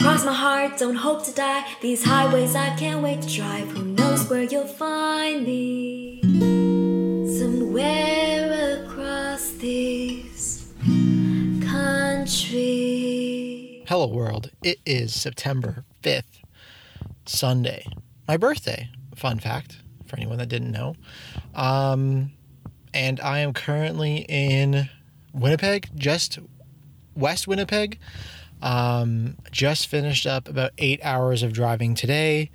Cross my heart, don't hope to die. These highways I can't wait to drive. Who knows where you'll find me? Somewhere across this country. Hello, world. It is September 5th, Sunday, my birthday. Fun fact for anyone that didn't know. Um, and I am currently in Winnipeg, just West Winnipeg. Um, just finished up about eight hours of driving today.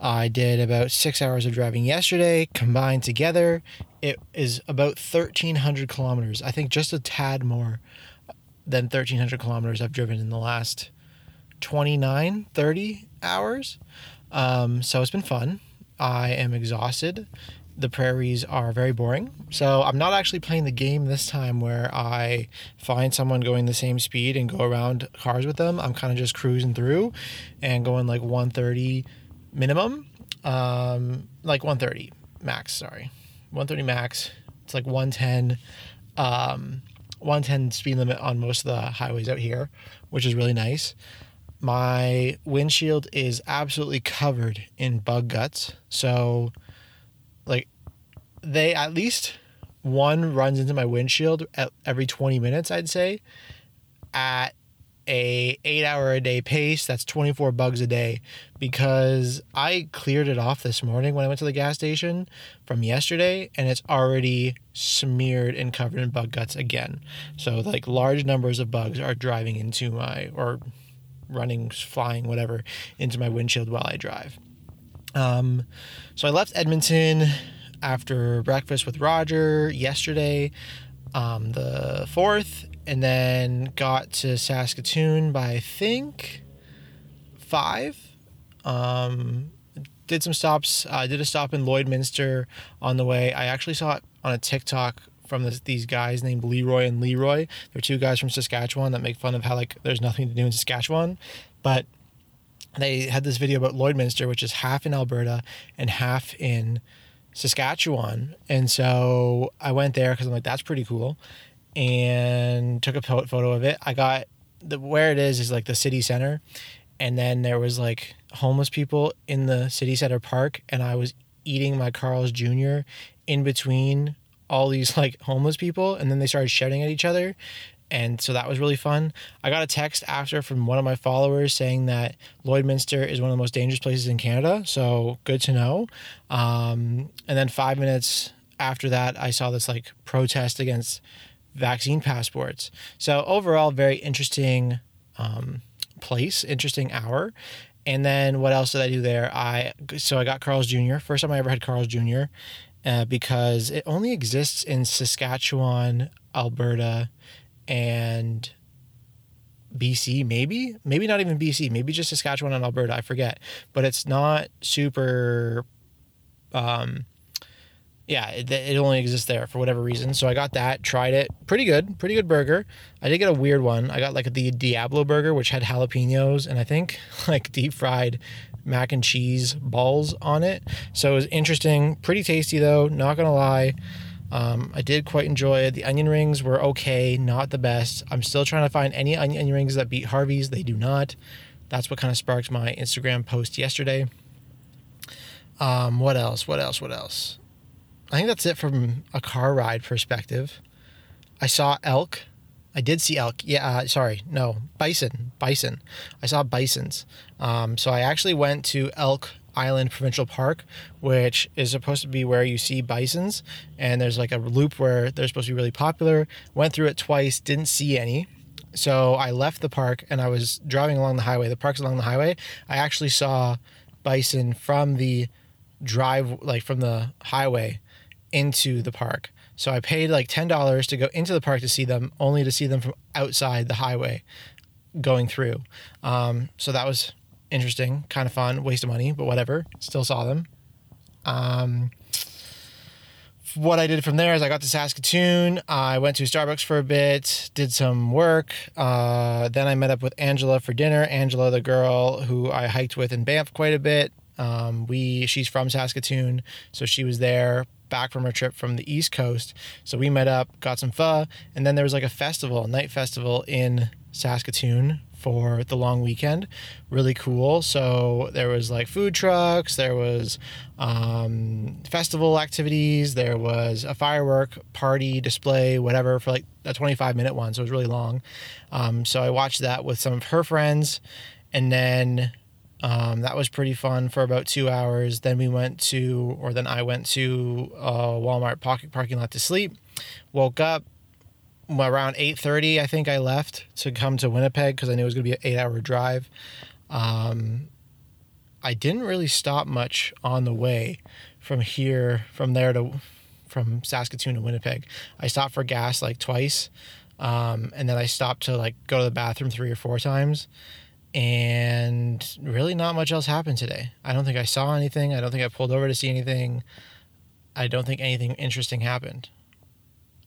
I did about six hours of driving yesterday. Combined together, it is about 1,300 kilometers. I think just a tad more than 1,300 kilometers I've driven in the last 29, 30 hours. Um, so it's been fun. I am exhausted. The prairies are very boring. So I'm not actually playing the game this time where I find someone going the same speed and go around cars with them. I'm kind of just cruising through and going like 130 minimum, um, like 130 max, sorry. 130 max. It's like 110. Um, 110 speed limit on most of the highways out here, which is really nice. My windshield is absolutely covered in bug guts. So, like, they at least one runs into my windshield at every 20 minutes, I'd say, at a eight hour a day pace. That's 24 bugs a day because I cleared it off this morning when I went to the gas station from yesterday and it's already smeared and covered in bug guts again. So like large numbers of bugs are driving into my or running, flying, whatever, into my windshield while I drive. Um, so I left Edmonton after breakfast with Roger yesterday, um, the 4th, and then got to Saskatoon by I think five. Um, did some stops. I uh, did a stop in Lloydminster on the way. I actually saw it on a TikTok from this, these guys named Leroy and Leroy. They're two guys from Saskatchewan that make fun of how like there's nothing to do in Saskatchewan, but they had this video about Lloydminster, which is half in Alberta and half in Saskatchewan. And so I went there because I'm like, that's pretty cool and took a photo of it. I got the where it is is like the city center, and then there was like homeless people in the city center park, and I was eating my Carl's Jr. in between all these like homeless people, and then they started shouting at each other. And so that was really fun. I got a text after from one of my followers saying that Lloydminster is one of the most dangerous places in Canada. So good to know. Um, and then five minutes after that, I saw this like protest against vaccine passports. So overall, very interesting um, place, interesting hour. And then what else did I do there? I so I got Carl's Jr. First time I ever had Carl's Jr. Uh, because it only exists in Saskatchewan, Alberta, and BC, maybe, maybe not even BC, maybe just Saskatchewan and Alberta. I forget, but it's not super um, yeah, it, it, only exists there for whatever reason. So I got that, tried it, pretty good, pretty good burger. I did get a weird one. I got like the Diablo burger, which had jalapenos and I think like deep fried mac and cheese balls on it. So it was interesting, pretty tasty though. Not gonna lie. Um, I did quite enjoy it. The onion rings were okay, not the best. I'm still trying to find any onion rings that beat Harvey's. They do not. That's what kind of sparked my Instagram post yesterday. Um, what else? What else? What else? I think that's it from a car ride perspective. I saw elk. I did see elk. Yeah, uh, sorry, no, bison. Bison. I saw bisons. Um, so I actually went to Elk Island Provincial Park, which is supposed to be where you see bisons. And there's like a loop where they're supposed to be really popular. Went through it twice, didn't see any. So I left the park and I was driving along the highway. The park's along the highway. I actually saw bison from the drive, like from the highway into the park. So I paid like $10 to go into the park to see them, only to see them from outside the highway going through. Um, so that was interesting, kind of fun, waste of money, but whatever. Still saw them. Um, what I did from there is I got to Saskatoon. I went to Starbucks for a bit, did some work. Uh, then I met up with Angela for dinner. Angela, the girl who I hiked with in Banff quite a bit. Um, we she's from Saskatoon, so she was there back from her trip from the East Coast. So we met up, got some pho, and then there was like a festival, a night festival in Saskatoon for the long weekend. Really cool. So there was like food trucks, there was um, festival activities, there was a firework party display, whatever, for like a 25 minute one. So it was really long. Um, so I watched that with some of her friends, and then um, that was pretty fun for about two hours. Then we went to, or then I went to a Walmart pocket parking lot to sleep. Woke up around 8.30 i think i left to come to winnipeg because i knew it was going to be an eight hour drive. Um, i didn't really stop much on the way from here from there to from saskatoon to winnipeg. I stopped for gas like twice um, and then i stopped to like go to the bathroom three or four times and really not much else happened today. I don't think i saw anything. I don't think i pulled over to see anything. I don't think anything interesting happened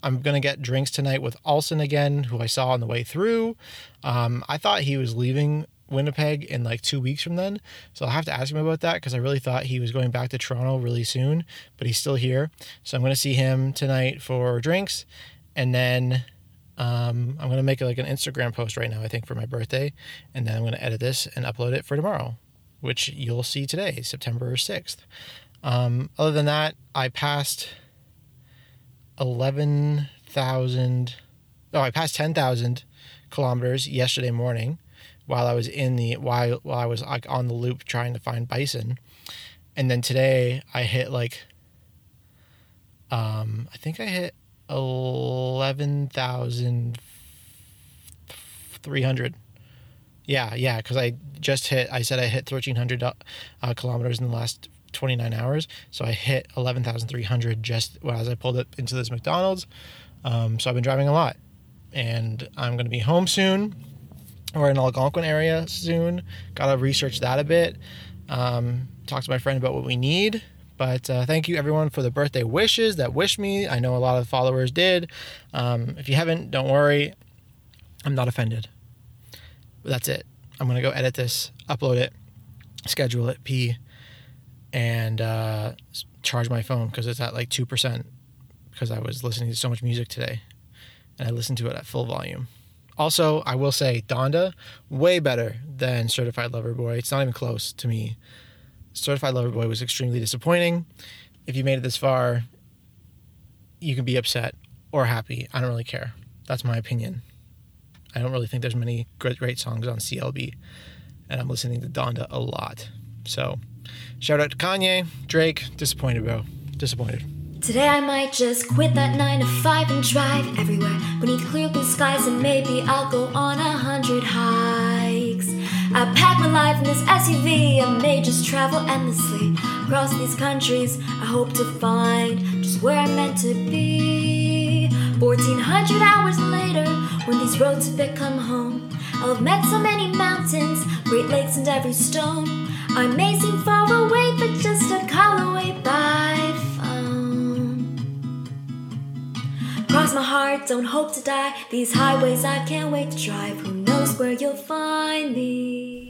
I'm going to get drinks tonight with Olson again, who I saw on the way through. Um, I thought he was leaving Winnipeg in like two weeks from then. So I'll have to ask him about that because I really thought he was going back to Toronto really soon, but he's still here. So I'm going to see him tonight for drinks. And then um, I'm going to make like an Instagram post right now, I think, for my birthday. And then I'm going to edit this and upload it for tomorrow, which you'll see today, September 6th. Um, other than that, I passed 11,000. Oh, I passed 10,000 kilometers yesterday morning while I was in the while while I was like on the loop trying to find bison. And then today I hit like um I think I hit 11,300. Yeah, yeah, cuz I just hit I said I hit 1300 uh, kilometers in the last 29 hours. So I hit 11,300 just as I pulled it into this McDonald's. Um, so I've been driving a lot. And I'm going to be home soon or in Algonquin area soon. Got to research that a bit. Um, talk to my friend about what we need. But uh, thank you everyone for the birthday wishes that wished me. I know a lot of followers did. Um, if you haven't, don't worry. I'm not offended. But that's it. I'm going to go edit this, upload it, schedule it, pee, and uh, charge my phone because it's at like 2% because I was listening to so much music today and I listened to it at full volume. Also, I will say Donda, way better than Certified Lover Boy. It's not even close to me. Certified Lover Boy was extremely disappointing. If you made it this far, you can be upset or happy. I don't really care. That's my opinion. I don't really think there's many great, great songs on CLB, and I'm listening to Donda a lot. So, Shout out to Kanye, Drake. Disappointed, bro. Disappointed. Today I might just quit that 9 to 5 and drive everywhere beneath clear blue skies, and maybe I'll go on a hundred hikes. I pack my life in this SUV, I may just travel endlessly across these countries. I hope to find just where I'm meant to be. 1400 hours later, when these roads have become home, I'll have met so many mountains, great lakes, and every stone. I may seem far away, but just a call away by phone. Cross my heart, don't hope to die. These highways I can't wait to drive. Who knows where you'll find me?